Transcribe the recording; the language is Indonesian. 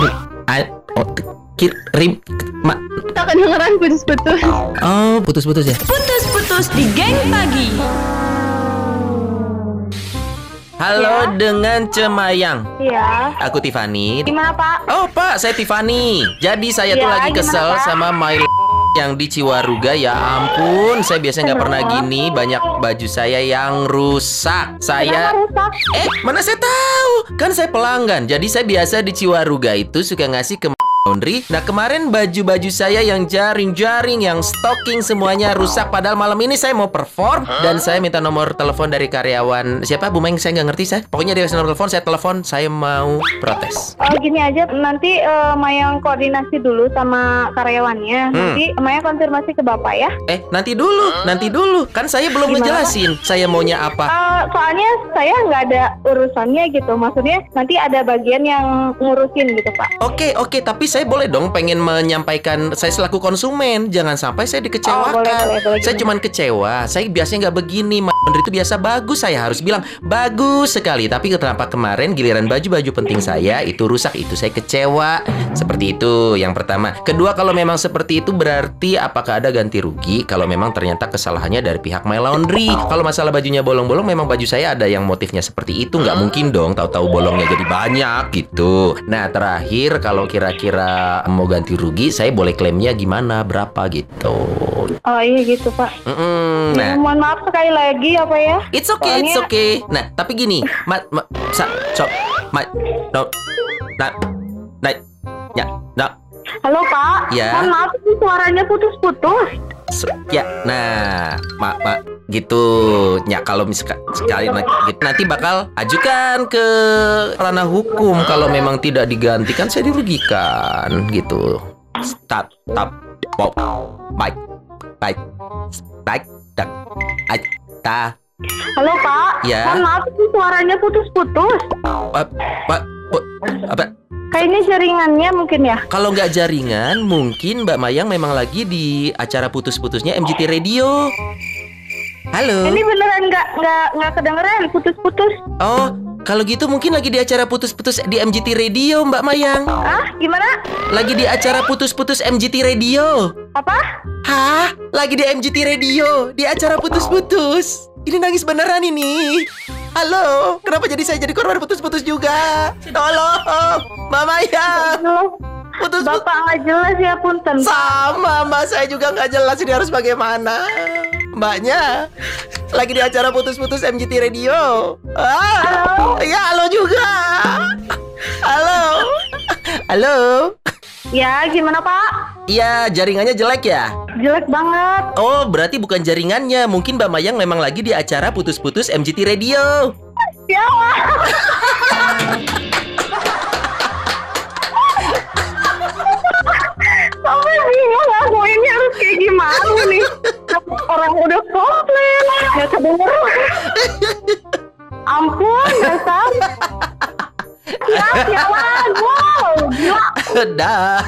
aduh, a, oh, kir, rim, ma, Tak kedengeran putus-putus. oh putus-putus ya. Putus-putus di geng pagi. Halo dengan Cemayang. Iya. Aku Tiffany. Gimana Pak? Oh Pak, saya Tiffany. Jadi saya tuh Ya, lagi gimana, kesel Pak? sama my yang di Ciwaruga ya ampun saya biasanya nggak pernah gini banyak baju saya yang rusak saya Kenapa rusak? eh mana saya tahu kan saya pelanggan jadi saya biasa di Ciwaruga itu suka ngasih ke laundry nah kemarin baju-baju saya yang jaring-jaring yang stocking semuanya rusak padahal malam ini saya mau perform dan saya minta nomor telepon dari karyawan siapa Bu Meng saya nggak ngerti saya pokoknya dia kasih nomor telepon saya telepon saya mau protes Oh gini aja, nanti eh, Mayang koordinasi dulu sama karyawannya. Hmm. Nanti Mayang konfirmasi ke Bapak ya. Eh, nanti dulu, nanti dulu. Kan saya belum Gimana? ngejelasin saya maunya apa. Eh, soalnya saya nggak ada urusannya gitu. Maksudnya nanti ada bagian yang ngurusin gitu Pak. Oke, oke, tapi saya boleh dong pengen menyampaikan saya selaku konsumen. Jangan sampai saya dikecewakan. Oh, boleh, boleh, boleh. Saya cuman kecewa. Saya biasanya nggak begini. Bener itu biasa bagus. Saya harus bilang bagus sekali. Tapi kenapa kemarin giliran baju-baju penting saya itu rusak itu saya kecewa. Seperti itu yang pertama. Kedua kalau memang seperti itu berarti apakah ada ganti rugi kalau memang ternyata kesalahannya dari pihak My Laundry. Kalau masalah bajunya bolong-bolong memang baju saya ada yang motifnya seperti itu nggak mungkin dong tahu-tahu bolongnya jadi banyak gitu. Nah terakhir kalau kira-kira mau ganti rugi saya boleh klaimnya gimana berapa gitu. Oh iya gitu Pak. Mm-mm, Ya, nah mohon maaf sekali lagi apa ya? it's okay it's Soalnya- okay. Nah tapi gini ma, ma sa so ma no nah nah ya nah Halo Pak. Ya. Mohon maaf suaranya putus-putus. So- ya, nah, mak, mak, gitu. Ya, kalau misalkan sekali gitu, nanti bakal ajukan ke ranah hukum kalau memang tidak digantikan saya dirugikan gitu. Stop, stop, pop, baik, baik, baik, tak, ta, Halo Pak. Ya. Mohon maaf suaranya putus-putus. apa, apa, apa, Kayaknya jaringannya mungkin ya. Kalau nggak jaringan, mungkin Mbak Mayang memang lagi di acara putus-putusnya MGT Radio. Halo. Ini beneran nggak nggak nggak kedengeran putus-putus. Oh, kalau gitu mungkin lagi di acara putus-putus di MGT Radio, Mbak Mayang. Ah gimana? Lagi di acara putus-putus MGT Radio. Apa? Hah? Lagi di MGT Radio, di acara putus-putus. Ini nangis beneran ini. Halo, kenapa jadi saya jadi korban putus-putus juga? Tolong, Mbak Mayang. Halo. Putus-putus. Bapak nggak jelas ya punten. Sama mbak saya juga nggak jelas ini harus bagaimana Mbaknya lagi di acara putus-putus MGT Radio ah, Halo. Ya halo juga Halo Halo Ya gimana Pak? Iya jaringannya jelek ya Jelek banget. Oh berarti bukan jaringannya Mungkin Mbak Mayang memang lagi di acara putus-putus MGT Radio Ya. nggak kedengeran. Ampun, dasar. Ya, sialan. Wow, gila. Dah